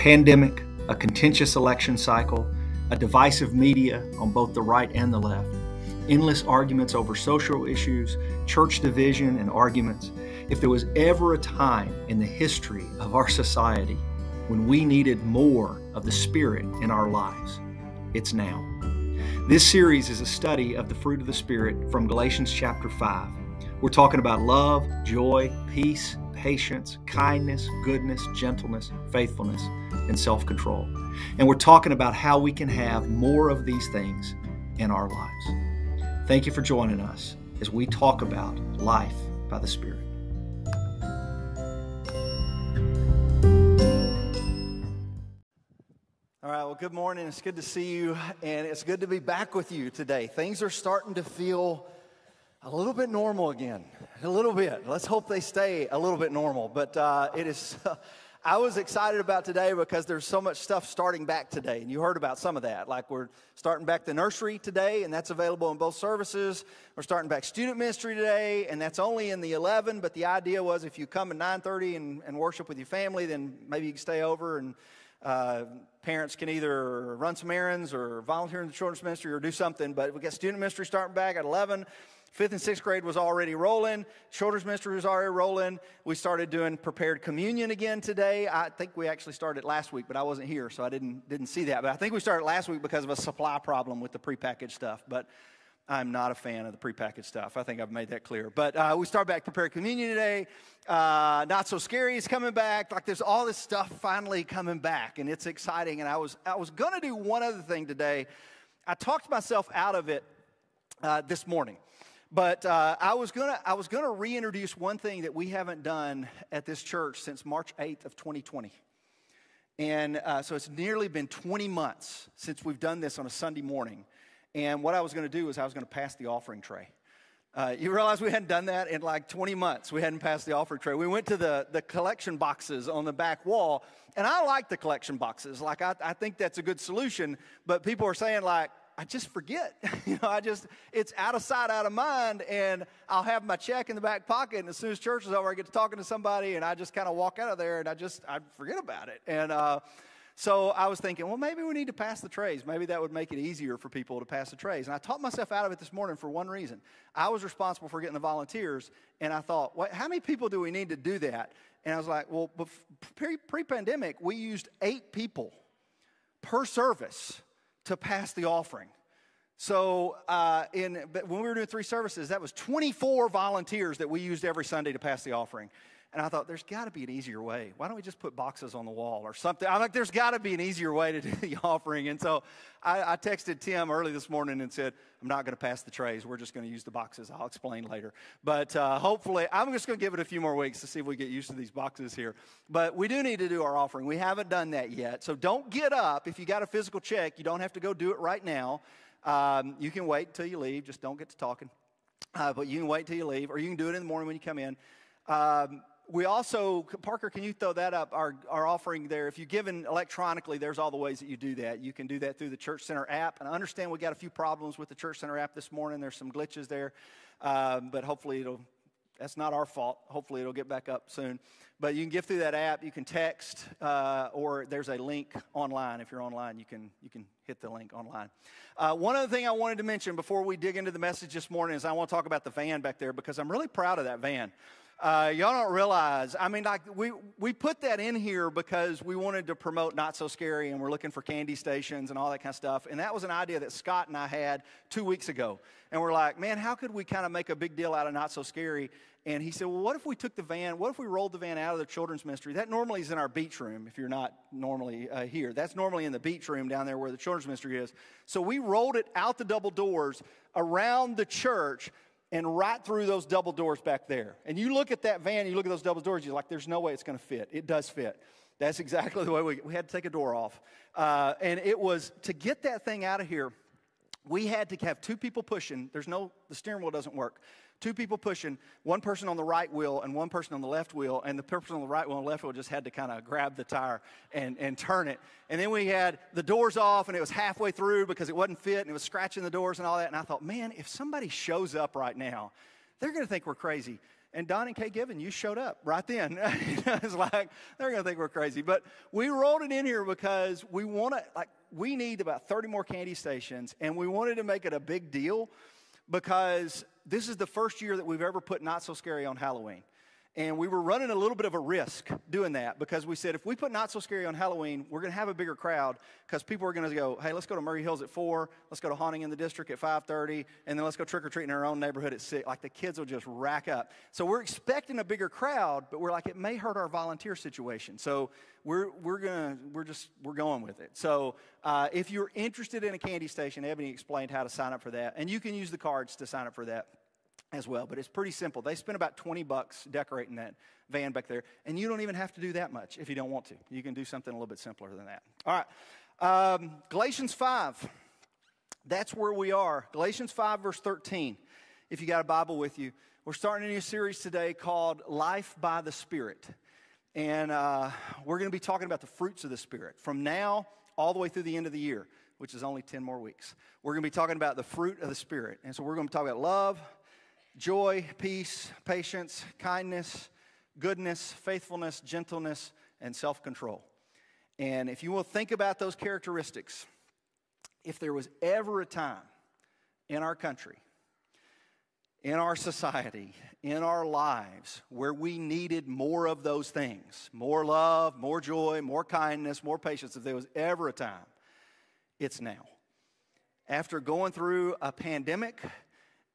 pandemic, a contentious election cycle, a divisive media on both the right and the left, endless arguments over social issues, church division, and arguments. If there was ever a time in the history of our society when we needed more of the Spirit in our lives, it's now. This series is a study of the fruit of the Spirit from Galatians chapter 5. We're talking about love, joy, peace, patience, kindness, goodness, gentleness, faithfulness, and self control. And we're talking about how we can have more of these things in our lives. Thank you for joining us as we talk about life by the Spirit. All right, well, good morning. It's good to see you, and it's good to be back with you today. Things are starting to feel a little bit normal again. A little bit. Let's hope they stay a little bit normal. But uh, it is. I was excited about today because there's so much stuff starting back today, and you heard about some of that. Like we're starting back the nursery today, and that's available in both services. We're starting back student ministry today, and that's only in the 11. But the idea was if you come at 9:30 and, and worship with your family, then maybe you can stay over and uh, parents can either run some errands or volunteer in the children's ministry or do something. But we got student ministry starting back at 11. Fifth and sixth grade was already rolling. Children's ministry was already rolling. We started doing prepared communion again today. I think we actually started last week, but I wasn't here, so I didn't didn't see that. But I think we started last week because of a supply problem with the prepackaged stuff. But I'm not a fan of the prepackaged stuff. I think I've made that clear. But uh, we start back prepared communion today. Uh, not so scary is coming back. Like there's all this stuff finally coming back, and it's exciting. And I was I was gonna do one other thing today. I talked myself out of it uh, this morning. But uh, I was gonna I was gonna reintroduce one thing that we haven't done at this church since March 8th of 2020. And uh, so it's nearly been 20 months since we've done this on a Sunday morning. And what I was to do is I was to pass the offering tray. Uh, you realize we hadn't done that in like 20 months. We hadn't passed the offering tray. We went to the, the collection boxes on the back wall, and I like the collection boxes. Like, I, I think that's a good solution, but people are saying, like, I just forget. you know, I just, it's out of sight, out of mind, and I'll have my check in the back pocket, and as soon as church is over, I get to talking to somebody, and I just kind of walk out of there, and I just, I forget about it. And uh, so I was thinking, well, maybe we need to pass the trays. Maybe that would make it easier for people to pass the trays. And I taught myself out of it this morning for one reason. I was responsible for getting the volunteers, and I thought, what, how many people do we need to do that? And I was like, well, pre pandemic, we used eight people per service to pass the offering. So, uh, in, when we were doing three services, that was 24 volunteers that we used every Sunday to pass the offering. And I thought, there's got to be an easier way. Why don't we just put boxes on the wall or something? I'm like, there's got to be an easier way to do the offering. And so I, I texted Tim early this morning and said, I'm not going to pass the trays. We're just going to use the boxes. I'll explain later. But uh, hopefully, I'm just going to give it a few more weeks to see if we get used to these boxes here. But we do need to do our offering. We haven't done that yet. So don't get up. If you got a physical check, you don't have to go do it right now. Um, you can wait until you leave. Just don't get to talking. Uh, but you can wait till you leave, or you can do it in the morning when you come in. Um, we also, Parker, can you throw that up? Our, our offering there. If you give in electronically, there's all the ways that you do that. You can do that through the Church Center app. And I understand we got a few problems with the Church Center app this morning. There's some glitches there, um, but hopefully it'll. That's not our fault. Hopefully it'll get back up soon. But you can give through that app. You can text, uh, or there's a link online. If you're online, you can you can hit the link online. Uh, one other thing I wanted to mention before we dig into the message this morning is I want to talk about the van back there because I'm really proud of that van. Uh, y'all don't realize, I mean, like, we, we put that in here because we wanted to promote Not So Scary and we're looking for candy stations and all that kind of stuff. And that was an idea that Scott and I had two weeks ago. And we're like, man, how could we kind of make a big deal out of Not So Scary? And he said, well, what if we took the van, what if we rolled the van out of the children's ministry? That normally is in our beach room if you're not normally uh, here. That's normally in the beach room down there where the children's ministry is. So we rolled it out the double doors around the church and right through those double doors back there. And you look at that van, you look at those double doors, you're like, there's no way it's going to fit. It does fit. That's exactly the way we, we had to take a door off. Uh, and it was to get that thing out of here, we had to have two people pushing. There's no, the steering wheel doesn't work two people pushing, one person on the right wheel and one person on the left wheel, and the person on the right wheel and left wheel just had to kind of grab the tire and, and turn it. And then we had the doors off, and it was halfway through because it wasn't fit, and it was scratching the doors and all that. And I thought, man, if somebody shows up right now they're going to think we're crazy. And Don and Kay Given, you showed up right then. it's like, they're going to think we're crazy. But we rolled it in here because we want to, like, we need about 30 more candy stations, and we wanted to make it a big deal because this is the first year that we've ever put Not So Scary on Halloween. And we were running a little bit of a risk doing that because we said if we put Not So Scary on Halloween, we're going to have a bigger crowd because people are going to go, hey, let's go to Murray Hills at 4, let's go to Haunting in the District at 5.30, and then let's go trick-or-treating in our own neighborhood at 6. Like the kids will just rack up. So we're expecting a bigger crowd, but we're like, it may hurt our volunteer situation. So we're, we're going to, we're just, we're going with it. So uh, if you're interested in a candy station, Ebony explained how to sign up for that. And you can use the cards to sign up for that as well. But it's pretty simple. They spend about 20 bucks decorating that van back there, and you don't even have to do that much if you don't want to. You can do something a little bit simpler than that. All right. Um, Galatians 5. That's where we are. Galatians 5, verse 13. If you got a Bible with you, we're starting a new series today called Life by the Spirit. And uh, we're going to be talking about the fruits of the Spirit from now all the way through the end of the year, which is only 10 more weeks. We're going to be talking about the fruit of the Spirit. And so we're going to talk about love, joy, peace, patience, kindness, goodness, faithfulness, gentleness, and self control. And if you will think about those characteristics, if there was ever a time in our country, in our society, in our lives, where we needed more of those things more love, more joy, more kindness, more patience, if there was ever a time, it's now. After going through a pandemic,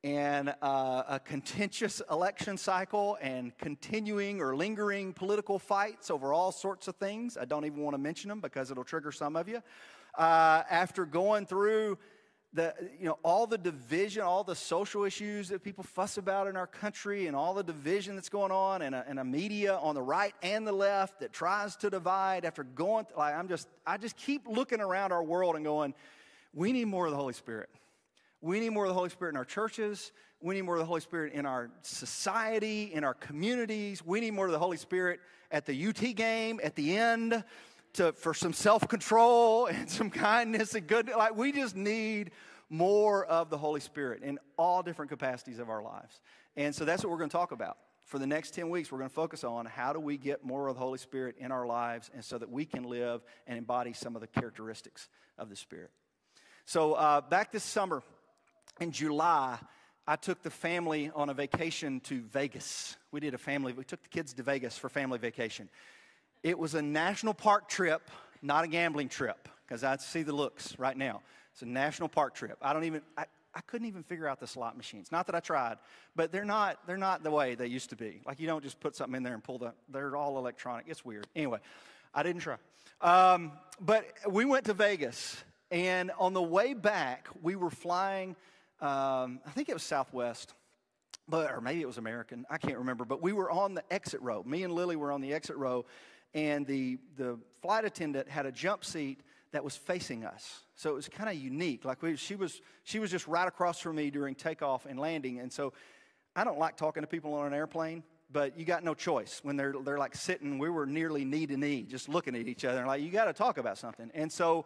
and uh, a contentious election cycle and continuing or lingering political fights over all sorts of things. I don't even want to mention them because it'll trigger some of you. Uh, after going through the, you know, all the division, all the social issues that people fuss about in our country, and all the division that's going on, and a, and a media on the right and the left that tries to divide. After going, like I'm just, I just keep looking around our world and going, we need more of the Holy Spirit. We need more of the Holy Spirit in our churches. We need more of the Holy Spirit in our society, in our communities. We need more of the Holy Spirit at the UT game at the end to, for some self control and some kindness and good. Like, we just need more of the Holy Spirit in all different capacities of our lives. And so that's what we're going to talk about. For the next 10 weeks, we're going to focus on how do we get more of the Holy Spirit in our lives and so that we can live and embody some of the characteristics of the Spirit. So, uh, back this summer, in July, I took the family on a vacation to Vegas. We did a family, we took the kids to Vegas for family vacation. It was a national park trip, not a gambling trip, because I see the looks right now. It's a national park trip. I don't even, I, I couldn't even figure out the slot machines. Not that I tried, but they're not, they're not the way they used to be. Like you don't just put something in there and pull the, they're all electronic. It's weird. Anyway, I didn't try. Um, but we went to Vegas, and on the way back, we were flying um, I think it was Southwest, but or maybe it was American. I can't remember. But we were on the exit row. Me and Lily were on the exit row, and the the flight attendant had a jump seat that was facing us. So it was kind of unique. Like we, she was she was just right across from me during takeoff and landing, and so I don't like talking to people on an airplane. But you got no choice when they're they're like sitting. We were nearly knee to knee, just looking at each other, like you got to talk about something. And so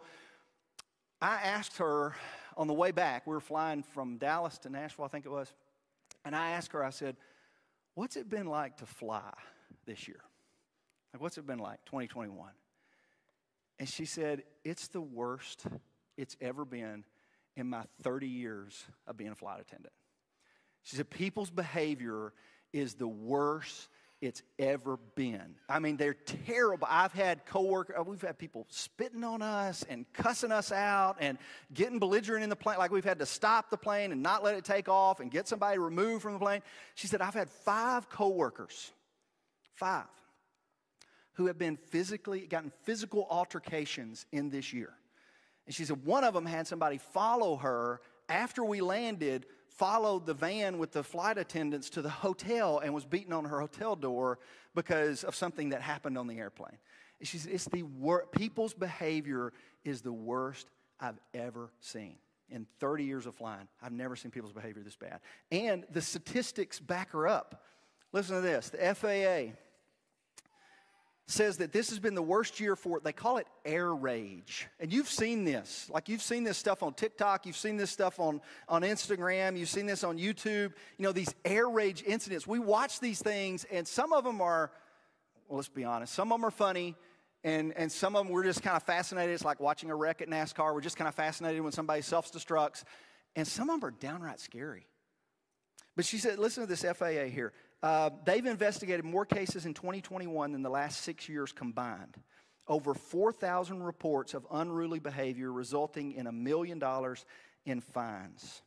I asked her on the way back, we were flying from Dallas to Nashville, I think it was. And I asked her, I said, What's it been like to fly this year? Like, what's it been like, 2021? And she said, It's the worst it's ever been in my 30 years of being a flight attendant. She said, People's behavior is the worst it's ever been. I mean, they're terrible. I've had coworkers, uh, we've had people spitting on us and cussing us out and getting belligerent in the plane. Like we've had to stop the plane and not let it take off and get somebody removed from the plane. She said, I've had five coworkers, five, who have been physically, gotten physical altercations in this year. And she said, one of them had somebody follow her after we landed followed the van with the flight attendants to the hotel and was beaten on her hotel door because of something that happened on the airplane. she said, it's the wor- people's behavior is the worst I've ever seen. In 30 years of flying, I've never seen people's behavior this bad. And the statistics back her up. Listen to this the FAA says that this has been the worst year for it. They call it air rage. And you've seen this. Like you've seen this stuff on TikTok, you've seen this stuff on, on Instagram, you've seen this on YouTube. You know, these air rage incidents. We watch these things, and some of them are, well, let's be honest, some of them are funny. And, and some of them we're just kind of fascinated. It's like watching a wreck at NASCAR. We're just kind of fascinated when somebody self destructs. And some of them are downright scary. But she said, listen to this FAA here. Uh, they've investigated more cases in 2021 than the last six years combined. Over 4,000 reports of unruly behavior resulting in a million dollars in fines.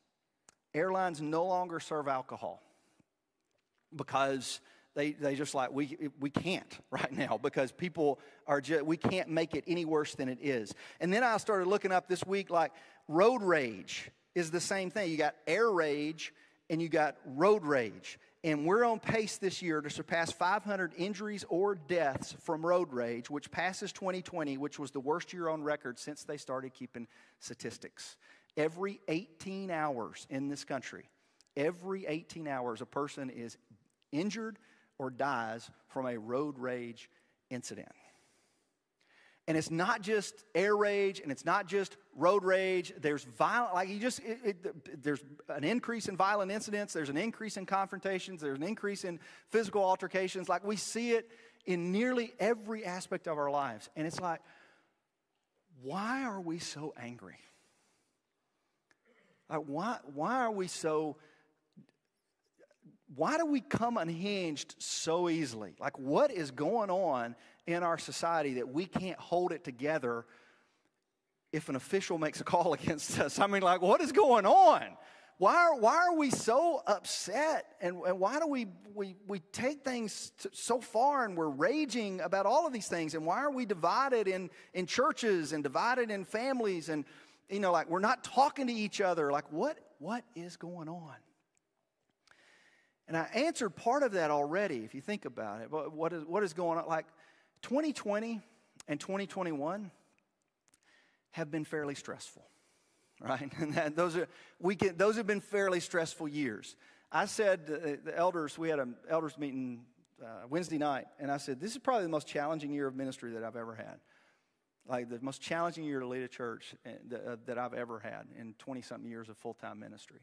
Airlines no longer serve alcohol because they, they just like, we, we can't right now because people are just, we can't make it any worse than it is. And then I started looking up this week like road rage is the same thing. You got air rage and you got road rage. And we're on pace this year to surpass 500 injuries or deaths from road rage, which passes 2020, which was the worst year on record since they started keeping statistics. Every 18 hours in this country, every 18 hours, a person is injured or dies from a road rage incident. And it's not just air rage and it's not just road rage. There's violent, like you just, it, it, there's an increase in violent incidents. There's an increase in confrontations. There's an increase in physical altercations. Like we see it in nearly every aspect of our lives. And it's like, why are we so angry? Like why, why are we so why do we come unhinged so easily? Like, what is going on in our society that we can't hold it together if an official makes a call against us? I mean, like, what is going on? Why are, why are we so upset? And, and why do we, we, we take things so far and we're raging about all of these things? And why are we divided in, in churches and divided in families? And, you know, like, we're not talking to each other. Like, what, what is going on? And I answered part of that already, if you think about it. What is, what is going on? Like 2020 and 2021 have been fairly stressful, right? And that, those, are, we can, those have been fairly stressful years. I said, uh, the elders, we had an elders meeting uh, Wednesday night, and I said, this is probably the most challenging year of ministry that I've ever had. Like the most challenging year to lead a church uh, that, uh, that I've ever had in 20 something years of full time ministry.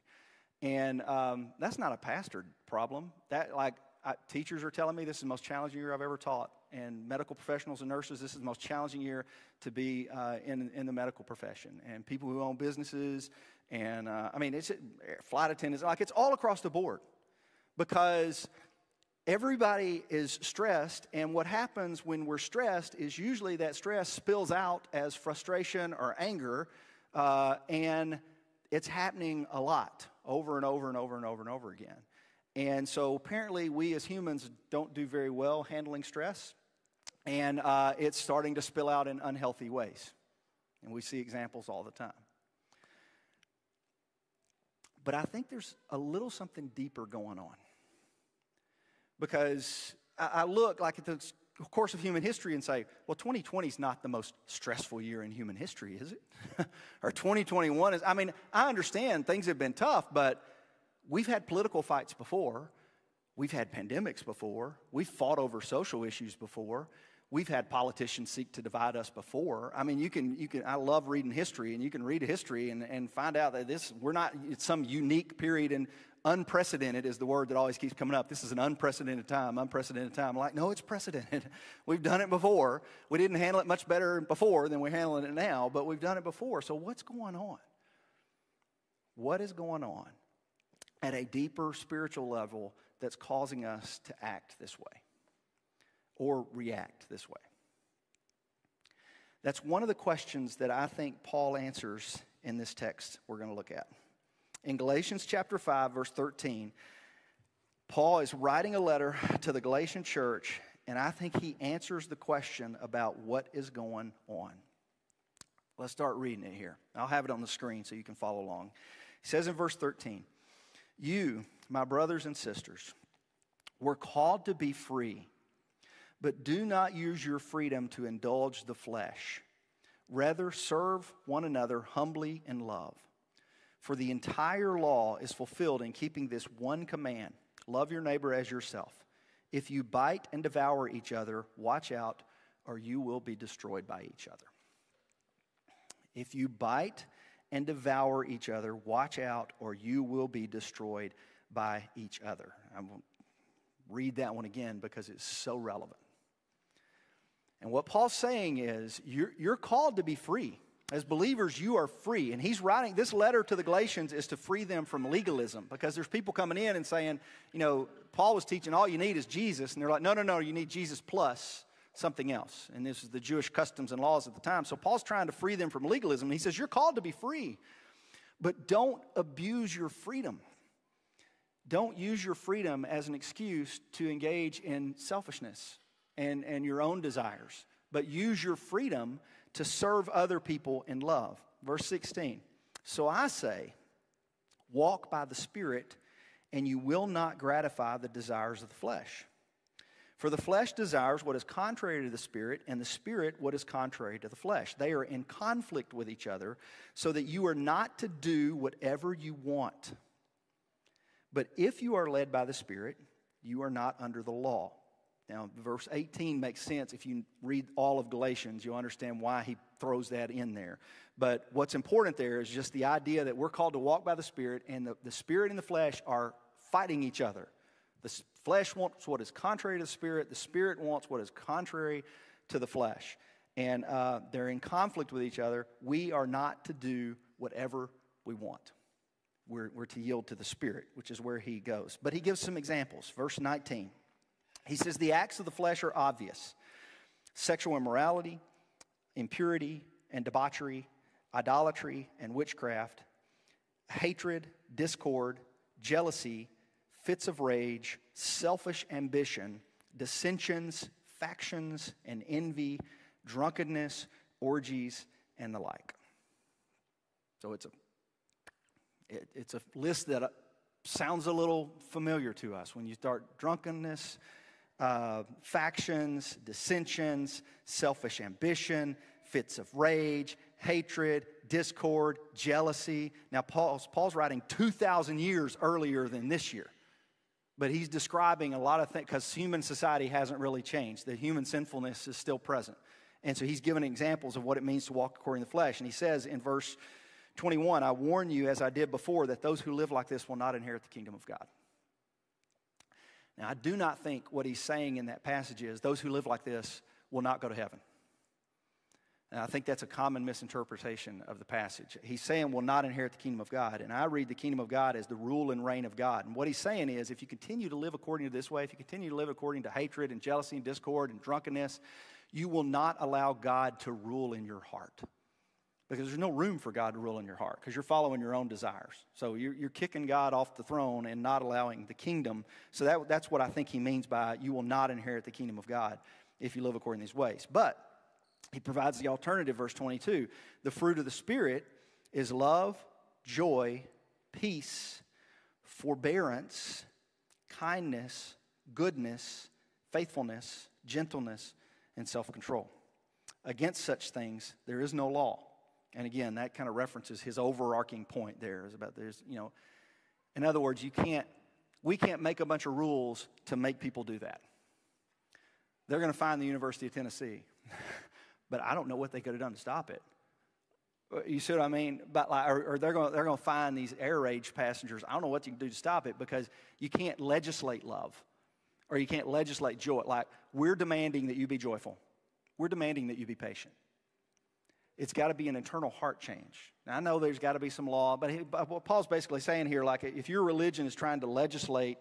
And um, that's not a pastor problem. That like I, teachers are telling me this is the most challenging year I've ever taught, and medical professionals and nurses, this is the most challenging year to be uh, in in the medical profession, and people who own businesses, and uh, I mean it's flight attendants, like it's all across the board, because everybody is stressed, and what happens when we're stressed is usually that stress spills out as frustration or anger, uh, and it's happening a lot over and over and over and over and over again. And so apparently, we as humans don't do very well handling stress, and uh, it's starting to spill out in unhealthy ways. And we see examples all the time. But I think there's a little something deeper going on. Because I, I look like at the course of human history and say, well, 2020 is not the most stressful year in human history, is it? or 2021 is, I mean, I understand things have been tough, but we've had political fights before. We've had pandemics before. We've fought over social issues before. We've had politicians seek to divide us before. I mean, you can, you can, I love reading history, and you can read history and, and find out that this, we're not, it's some unique period and unprecedented is the word that always keeps coming up. This is an unprecedented time, unprecedented time. Like, no, it's precedented. We've done it before. We didn't handle it much better before than we're handling it now, but we've done it before. So what's going on? What is going on at a deeper spiritual level that's causing us to act this way or react this way? That's one of the questions that I think Paul answers in this text we're going to look at. In Galatians chapter 5, verse 13, Paul is writing a letter to the Galatian church, and I think he answers the question about what is going on. Let's start reading it here. I'll have it on the screen so you can follow along. He says in verse 13, You, my brothers and sisters, were called to be free, but do not use your freedom to indulge the flesh. Rather, serve one another humbly in love. For the entire law is fulfilled in keeping this one command love your neighbor as yourself. If you bite and devour each other, watch out, or you will be destroyed by each other. If you bite and devour each other, watch out, or you will be destroyed by each other. I won't read that one again because it's so relevant. And what Paul's saying is, you're, you're called to be free. As believers, you are free. And he's writing this letter to the Galatians is to free them from legalism because there's people coming in and saying, you know, Paul was teaching all you need is Jesus. And they're like, no, no, no, you need Jesus plus something else. And this is the Jewish customs and laws at the time. So Paul's trying to free them from legalism. And he says, you're called to be free, but don't abuse your freedom. Don't use your freedom as an excuse to engage in selfishness and, and your own desires, but use your freedom to serve other people in love. Verse 16. So I say, walk by the Spirit, and you will not gratify the desires of the flesh. For the flesh desires what is contrary to the Spirit, and the Spirit what is contrary to the flesh. They are in conflict with each other, so that you are not to do whatever you want. But if you are led by the Spirit, you are not under the law. Now, verse 18 makes sense. If you read all of Galatians, you'll understand why he throws that in there. But what's important there is just the idea that we're called to walk by the Spirit, and the, the Spirit and the flesh are fighting each other. The flesh wants what is contrary to the Spirit, the Spirit wants what is contrary to the flesh. And uh, they're in conflict with each other. We are not to do whatever we want. We're, we're to yield to the Spirit, which is where he goes. But he gives some examples. Verse 19. He says, The acts of the flesh are obvious sexual immorality, impurity and debauchery, idolatry and witchcraft, hatred, discord, jealousy, fits of rage, selfish ambition, dissensions, factions, and envy, drunkenness, orgies, and the like. So it's a, it, it's a list that uh, sounds a little familiar to us when you start drunkenness, uh, factions, dissensions, selfish ambition, fits of rage, hatred, discord, jealousy. Now, Paul's, Paul's writing 2,000 years earlier than this year, but he's describing a lot of things because human society hasn't really changed. The human sinfulness is still present. And so he's giving examples of what it means to walk according to the flesh. And he says in verse 21 I warn you, as I did before, that those who live like this will not inherit the kingdom of God. Now, I do not think what he's saying in that passage is those who live like this will not go to heaven. And I think that's a common misinterpretation of the passage. He's saying will not inherit the kingdom of God. And I read the kingdom of God as the rule and reign of God. And what he's saying is if you continue to live according to this way, if you continue to live according to hatred and jealousy and discord and drunkenness, you will not allow God to rule in your heart because there's no room for God to rule in your heart because you're following your own desires. So you're, you're kicking God off the throne and not allowing the kingdom. So that, that's what I think he means by you will not inherit the kingdom of God if you live according to these ways. But he provides the alternative, verse 22. The fruit of the Spirit is love, joy, peace, forbearance, kindness, goodness, faithfulness, gentleness, and self control. Against such things, there is no law. And again, that kind of references his overarching point there is about there's, you know, in other words, you can't, we can't make a bunch of rules to make people do that. They're going to find the University of Tennessee, but I don't know what they could have done to stop it. You see what I mean? But like, or, or they're gonna they're going to find these air rage passengers. I don't know what you can do to stop it because you can't legislate love, or you can't legislate joy. Like we're demanding that you be joyful. We're demanding that you be patient it's got to be an internal heart change. Now, I know there's got to be some law, but, he, what Paul's basically saying here, like if your religion is trying to legislate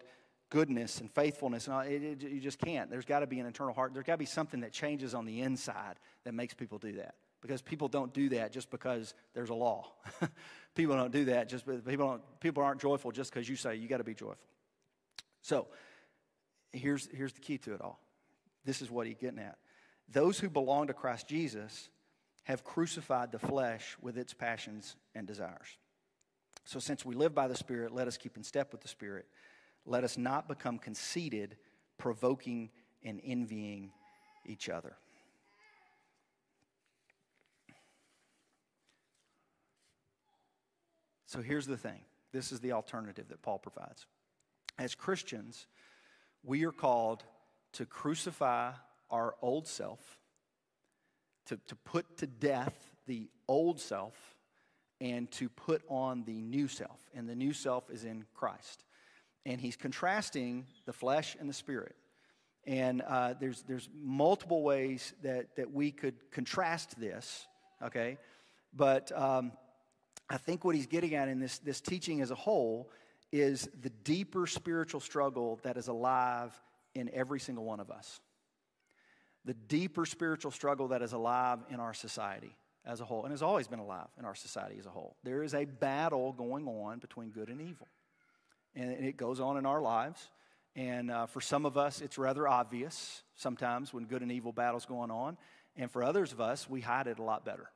goodness and faithfulness, and all, it, it, you just can't. There's got to be an internal heart. There's got to be something that changes on the inside that makes people do that. Because people don't do that just because there's a law. people don't do that just people don't, people aren't joyful just because you say you got to be joyful. So here's here's the key to it all. This is what he's getting at. Those who belong to Christ Jesus have crucified the flesh with its passions and desires. So, since we live by the Spirit, let us keep in step with the Spirit. Let us not become conceited, provoking and envying each other. So, here's the thing this is the alternative that Paul provides. As Christians, we are called to crucify our old self to, to put to death the old self and to put on the new self. And the new self is in Christ. And he's contrasting the flesh and the spirit. And uh, there's, there's multiple ways that, that we could contrast this, okay? But um, I think what he's getting at in this, this teaching as a whole is the deeper spiritual struggle that is alive in every single one of us. The deeper spiritual struggle that is alive in our society as a whole, and has always been alive in our society as a whole. There is a battle going on between good and evil, and it goes on in our lives. And uh, for some of us, it's rather obvious sometimes when good and evil battles going on. And for others of us, we hide it a lot better.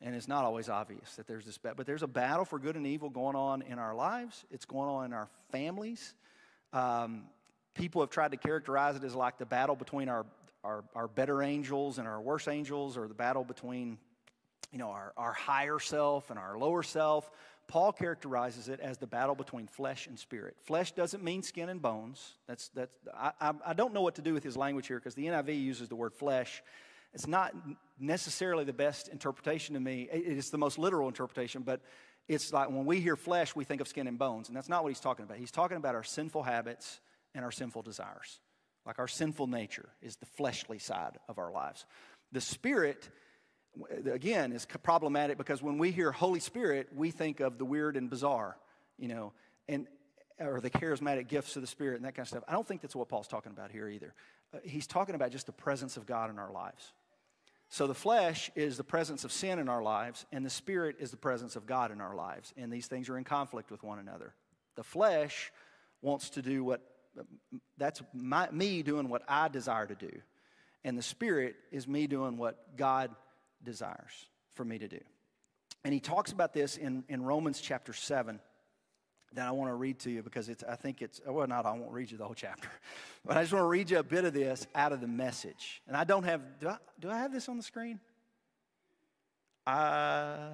And it's not always obvious that there's this battle, but there's a battle for good and evil going on in our lives. It's going on in our families. Um, people have tried to characterize it as like the battle between our, our, our better angels and our worse angels, or the battle between you know, our, our higher self and our lower self. Paul characterizes it as the battle between flesh and spirit. Flesh doesn't mean skin and bones. That's, that's, I, I, don't know what to do with his language here because the NIV uses the word flesh. It's not necessarily the best interpretation to me. It's the most literal interpretation, but it's like when we hear flesh, we think of skin and bones, and that's not what he's talking about. He's talking about our sinful habits and our sinful desires. Like our sinful nature is the fleshly side of our lives. The spirit again, is problematic because when we hear Holy Spirit, we think of the weird and bizarre, you know, and or the charismatic gifts of the Spirit and that kind of stuff. I don't think that's what Paul's talking about here either. Uh, he's talking about just the presence of God in our lives. So the flesh is the presence of sin in our lives, and the Spirit is the presence of God in our lives, and these things are in conflict with one another. The flesh wants to do what that's my, me doing what I desire to do, and the Spirit is me doing what God desires for me to do. And he talks about this in, in Romans chapter 7 that I want to read to you because it's, I think it's, well, not, I won't read you the whole chapter, but I just want to read you a bit of this out of the message. And I don't have, do I, do I have this on the screen? Uh,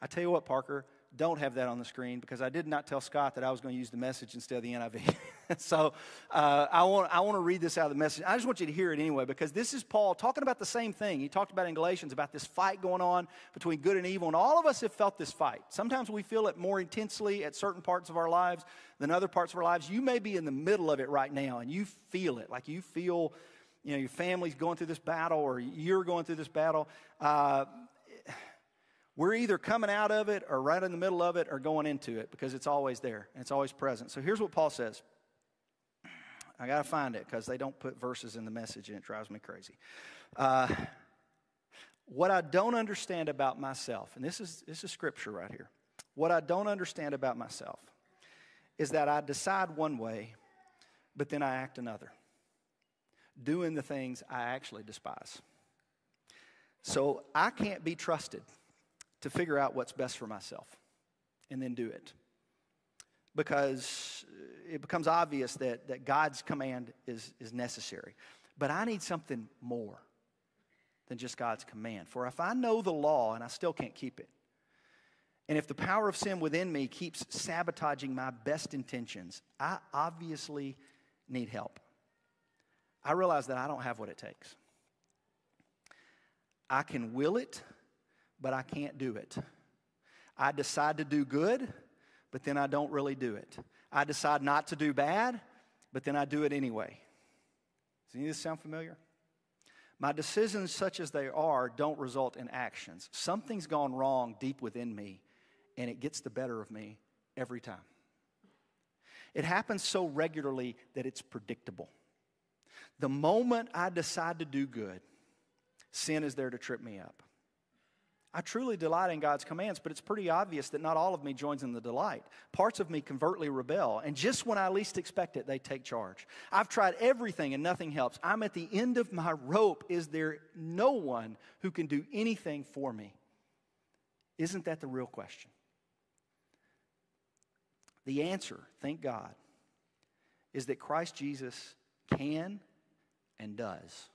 I tell you what, Parker, don't have that on the screen because I did not tell Scott that I was going to use the message instead of the NIV. so uh, I, want, I want to read this out of the message. I just want you to hear it anyway because this is Paul talking about the same thing. He talked about in Galatians about this fight going on between good and evil, and all of us have felt this fight. Sometimes we feel it more intensely at certain parts of our lives than other parts of our lives. You may be in the middle of it right now and you feel it, like you feel you know, your family's going through this battle or you're going through this battle. Uh, we're either coming out of it or right in the middle of it or going into it because it's always there and it's always present. So here's what Paul says. I got to find it because they don't put verses in the message and it drives me crazy. Uh, what I don't understand about myself, and this is, this is scripture right here. What I don't understand about myself is that I decide one way, but then I act another, doing the things I actually despise. So I can't be trusted to figure out what's best for myself and then do it. Because it becomes obvious that, that God's command is, is necessary. But I need something more than just God's command. For if I know the law and I still can't keep it, and if the power of sin within me keeps sabotaging my best intentions, I obviously need help. I realize that I don't have what it takes. I can will it, but I can't do it. I decide to do good, but then I don't really do it. I decide not to do bad, but then I do it anyway. Does any of this sound familiar? My decisions, such as they are, don't result in actions. Something's gone wrong deep within me, and it gets the better of me every time. It happens so regularly that it's predictable. The moment I decide to do good, sin is there to trip me up. I truly delight in God's commands, but it's pretty obvious that not all of me joins in the delight. Parts of me covertly rebel, and just when I least expect it, they take charge. I've tried everything and nothing helps. I'm at the end of my rope. Is there no one who can do anything for me? Isn't that the real question? The answer, thank God, is that Christ Jesus can and does.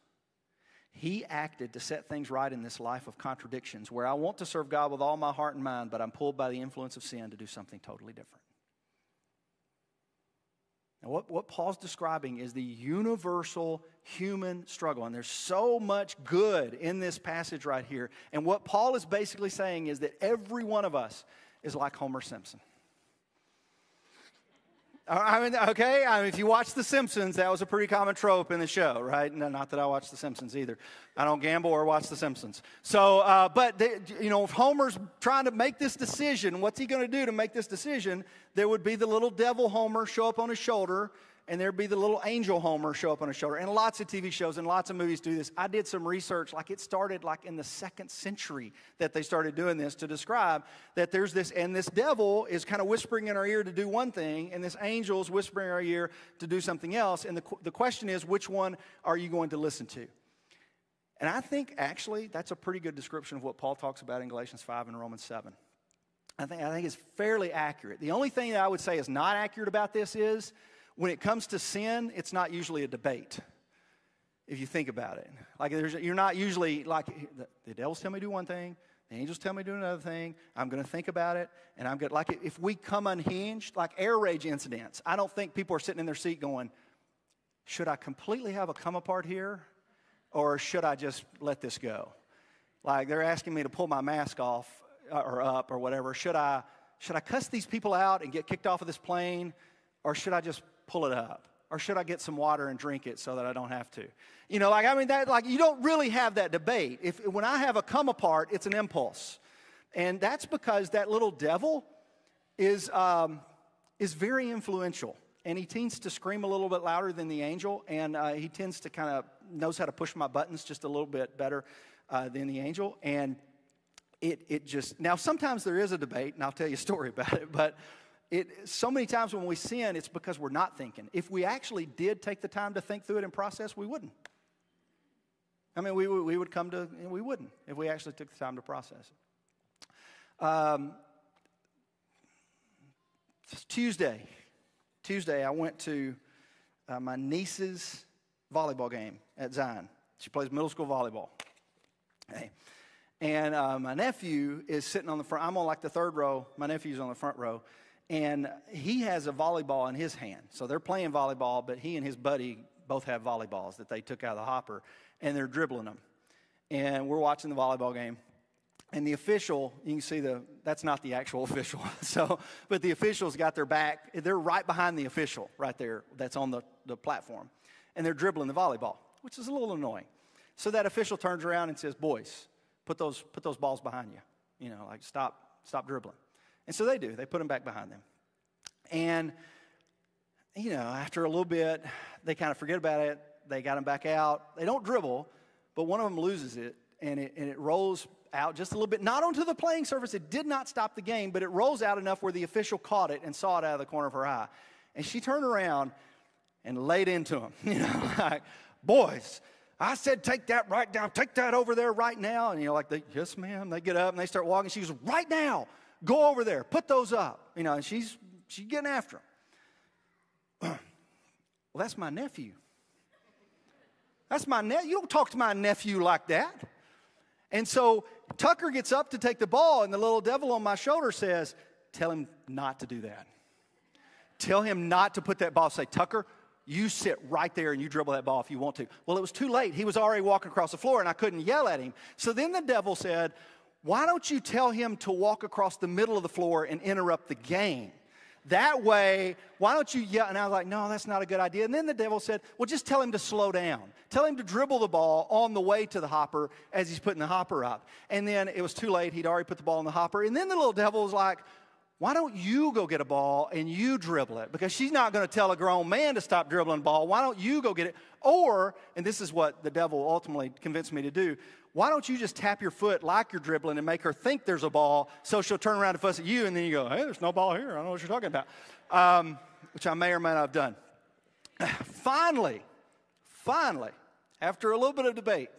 He acted to set things right in this life of contradictions where I want to serve God with all my heart and mind, but I'm pulled by the influence of sin to do something totally different. And what, what Paul's describing is the universal human struggle. And there's so much good in this passage right here. And what Paul is basically saying is that every one of us is like Homer Simpson. I mean, okay, I mean, if you watch The Simpsons, that was a pretty common trope in the show, right? No, not that I watch The Simpsons either. I don't gamble or watch The Simpsons. So, uh, but, they, you know, if Homer's trying to make this decision, what's he going to do to make this decision? There would be the little devil Homer show up on his shoulder and there'd be the little angel Homer show up on his shoulder. And lots of TV shows and lots of movies do this. I did some research, like it started like in the second century that they started doing this to describe that there's this, and this devil is kind of whispering in our ear to do one thing, and this angel is whispering in our ear to do something else. And the, the question is, which one are you going to listen to? And I think actually that's a pretty good description of what Paul talks about in Galatians 5 and Romans 7. I think, I think it's fairly accurate. The only thing that I would say is not accurate about this is when it comes to sin, it's not usually a debate. If you think about it, like you're not usually like the, devils tell me to do one thing, the angels tell me to do another thing. I'm going to think about it, and I'm good. Like if we come unhinged, like air rage incidents, I don't think people are sitting in their seat going, "Should I completely have a come apart here, or should I just let this go?" Like they're asking me to pull my mask off uh, or up or whatever. Should I should I cuss these people out and get kicked off of this plane, or should I just pull it up? Or should I get some water and drink it so that I don't have to? You know, like, I mean, that, like, you don't really have that debate. If, when I have a come apart, it's an impulse. And that's because that little devil is, um, is very influential. And he tends to scream a little bit louder than the angel. And uh, he tends to kind of knows how to push my buttons just a little bit better uh, than the angel. And it, it just, now sometimes there is a debate, and I'll tell you a story about it, but it, so many times when we sin, it's because we're not thinking. If we actually did take the time to think through it and process, we wouldn't. I mean, we, we would come to, we wouldn't if we actually took the time to process it. Um, Tuesday, Tuesday, I went to uh, my niece's volleyball game at Zion. She plays middle school volleyball. And uh, my nephew is sitting on the front. I'm on like the third row. My nephew's on the front row and he has a volleyball in his hand. So they're playing volleyball, but he and his buddy both have volleyballs that they took out of the hopper, and they're dribbling them. And we're watching the volleyball game. And the official, you can see the, that's not the actual official. so, but the official's got their back, they're right behind the official right there that's on the, the platform. And they're dribbling the volleyball, which is a little annoying. So that official turns around and says, Boys, put those, put those balls behind you. You know, like stop, stop dribbling. And so they do, they put them back behind them. And, you know, after a little bit, they kind of forget about it. They got them back out. They don't dribble, but one of them loses it and it, and it rolls out just a little bit, not onto the playing surface. It did not stop the game, but it rolls out enough where the official caught it and saw it out of the corner of her eye. And she turned around and laid into him, you know, like, boys, I said, take that right down, take that over there right now. And you know, like, they, yes, ma'am. They get up and they start walking. She goes, right now. Go over there, put those up. You know, and she's she's getting after him. well, that's my nephew. That's my nephew. You don't talk to my nephew like that. And so Tucker gets up to take the ball, and the little devil on my shoulder says, Tell him not to do that. Tell him not to put that ball. Say, Tucker, you sit right there and you dribble that ball if you want to. Well, it was too late. He was already walking across the floor, and I couldn't yell at him. So then the devil said, why don't you tell him to walk across the middle of the floor and interrupt the game? That way, why don't you yell? And I was like, no, that's not a good idea. And then the devil said, well, just tell him to slow down. Tell him to dribble the ball on the way to the hopper as he's putting the hopper up. And then it was too late. He'd already put the ball in the hopper. And then the little devil was like, why don't you go get a ball and you dribble it? Because she's not going to tell a grown man to stop dribbling the ball. Why don't you go get it? Or, and this is what the devil ultimately convinced me to do, why don't you just tap your foot like you're dribbling and make her think there's a ball so she'll turn around and fuss at you and then you go, hey, there's no ball here. I don't know what you're talking about. Um, which I may or may not have done. finally, finally, after a little bit of debate,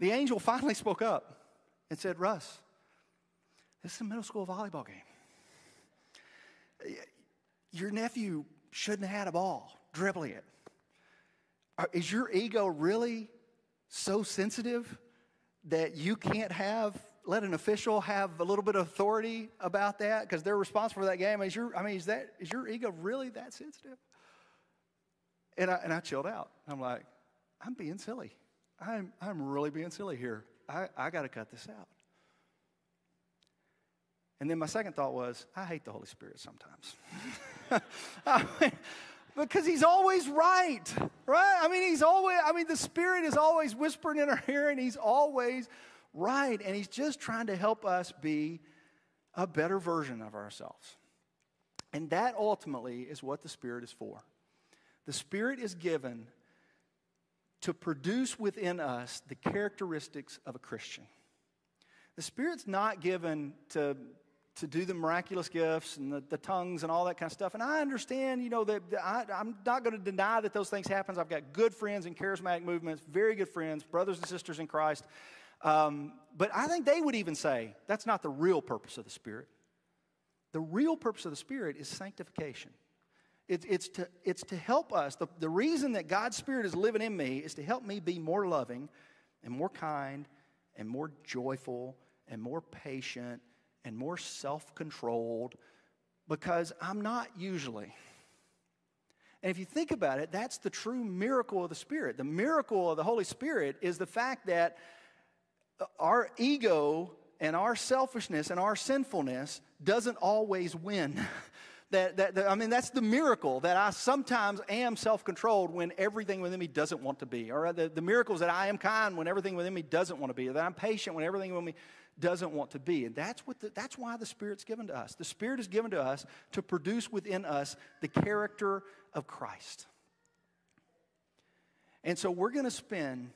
the angel finally spoke up and said, Russ, this is a middle school volleyball game. Your nephew shouldn't have had a ball dribbling it. Is your ego really so sensitive that you can't have let an official have a little bit of authority about that because they're responsible for that game? Is your I mean, is that is your ego really that sensitive? And I, and I chilled out. I'm like, I'm being silly. I'm, I'm really being silly here. I, I got to cut this out. And then my second thought was, I hate the Holy Spirit sometimes. I mean, because he's always right, right? I mean, he's always, I mean, the Spirit is always whispering in our ear and he's always right. And he's just trying to help us be a better version of ourselves. And that ultimately is what the Spirit is for. The Spirit is given to produce within us the characteristics of a Christian. The Spirit's not given to, to do the miraculous gifts and the, the tongues and all that kind of stuff. And I understand, you know, that, I, I'm not going to deny that those things happen. I've got good friends in charismatic movements, very good friends, brothers and sisters in Christ. Um, but I think they would even say that's not the real purpose of the Spirit. The real purpose of the Spirit is sanctification. It's, it's, to, it's to help us. The, the reason that God's Spirit is living in me is to help me be more loving and more kind and more joyful and more patient and more self controlled because I'm not usually. And if you think about it, that's the true miracle of the Spirit. The miracle of the Holy Spirit is the fact that our ego and our selfishness and our sinfulness doesn't always win. that, that, that, I mean, that's the miracle that I sometimes am self controlled when everything within me doesn't want to be. Or the, the miracles that I am kind when everything within me doesn't want to be. That I'm patient when everything within me doesn't want to be. And that's, what the, that's why the Spirit's given to us. The Spirit is given to us to produce within us the character of Christ. And so we're going to spend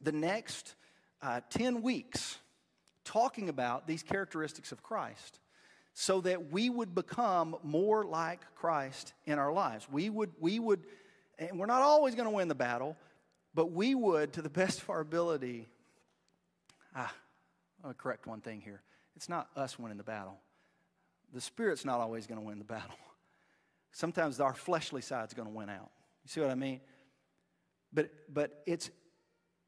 the next uh, 10 weeks talking about these characteristics of Christ so that we would become more like Christ in our lives. We would, we would, and we're not always going to win the battle, but we would, to the best of our ability, ah, I'll correct one thing here. It's not us winning the battle. The Spirit's not always going to win the battle. Sometimes our fleshly side's going to win out. You see what I mean? But, but it's,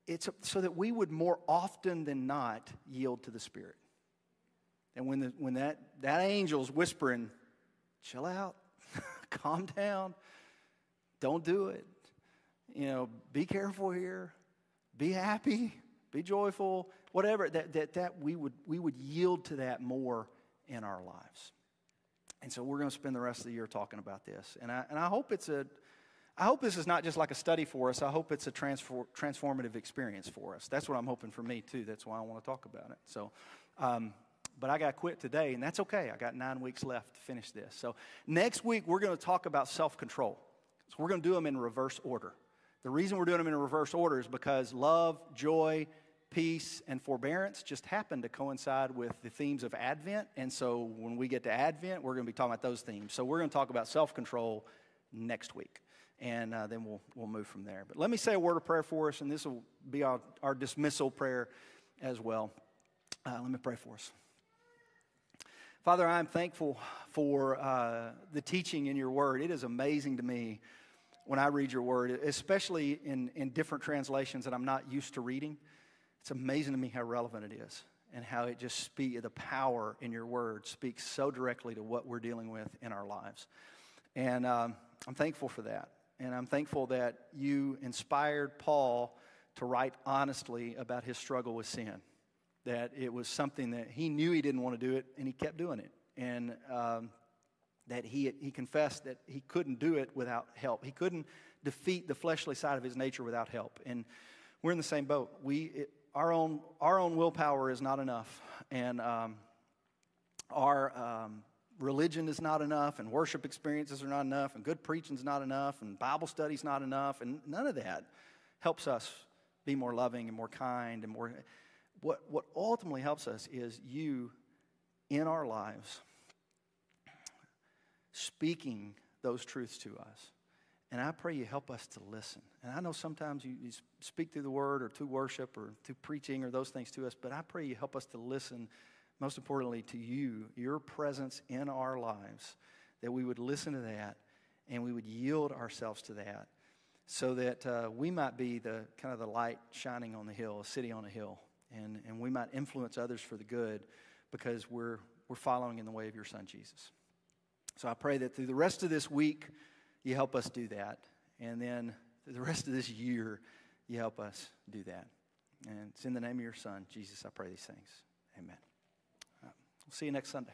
it's so that we would more often than not yield to the Spirit. And when, the, when that, that angel's whispering, chill out, calm down, don't do it. You know, be careful here, be happy, be joyful, whatever, that, that, that we, would, we would yield to that more in our lives. And so we're going to spend the rest of the year talking about this. And I, and I hope it's a, I hope this is not just like a study for us. I hope it's a transfor- transformative experience for us. That's what I'm hoping for me, too. That's why I want to talk about it. So, um, but I got to quit today, and that's okay. I got nine weeks left to finish this. So, next week, we're going to talk about self control. So, we're going to do them in reverse order. The reason we're doing them in reverse order is because love, joy, peace, and forbearance just happen to coincide with the themes of Advent. And so, when we get to Advent, we're going to be talking about those themes. So, we're going to talk about self control next week and uh, then we'll, we'll move from there. But let me say a word of prayer for us, and this will be our, our dismissal prayer as well. Uh, let me pray for us. Father, I'm thankful for uh, the teaching in your word. It is amazing to me when I read your word, especially in, in different translations that I'm not used to reading. It's amazing to me how relevant it is and how it just the power in your word speaks so directly to what we're dealing with in our lives. And um, I'm thankful for that. And I'm thankful that you inspired Paul to write honestly about his struggle with sin. That it was something that he knew he didn't want to do it, and he kept doing it. And um, that he, he confessed that he couldn't do it without help. He couldn't defeat the fleshly side of his nature without help. And we're in the same boat. We, it, our, own, our own willpower is not enough. And um, our, um, religion is not enough, and worship experiences are not enough, and good preaching is not enough, and Bible study is not enough, and none of that helps us be more loving and more kind and more. What, what ultimately helps us is you in our lives speaking those truths to us. And I pray you help us to listen. And I know sometimes you, you, speak through the word or through worship or through preaching or those things to us, but I pray you help us to listen most importantly, to you, your presence in our lives, that we would listen to that and we would yield ourselves to that so that uh, we might be the kind of the light shining on the hill, a city on a hill, and, and we might influence others for the good because we're, we're following in the way of your son, Jesus. So I pray that through the rest of this week, you help us do that. And then the rest of this year, you help us do that. And it's in the name of your Son, Jesus, I pray these things. Amen. Right. We'll see you next Sunday.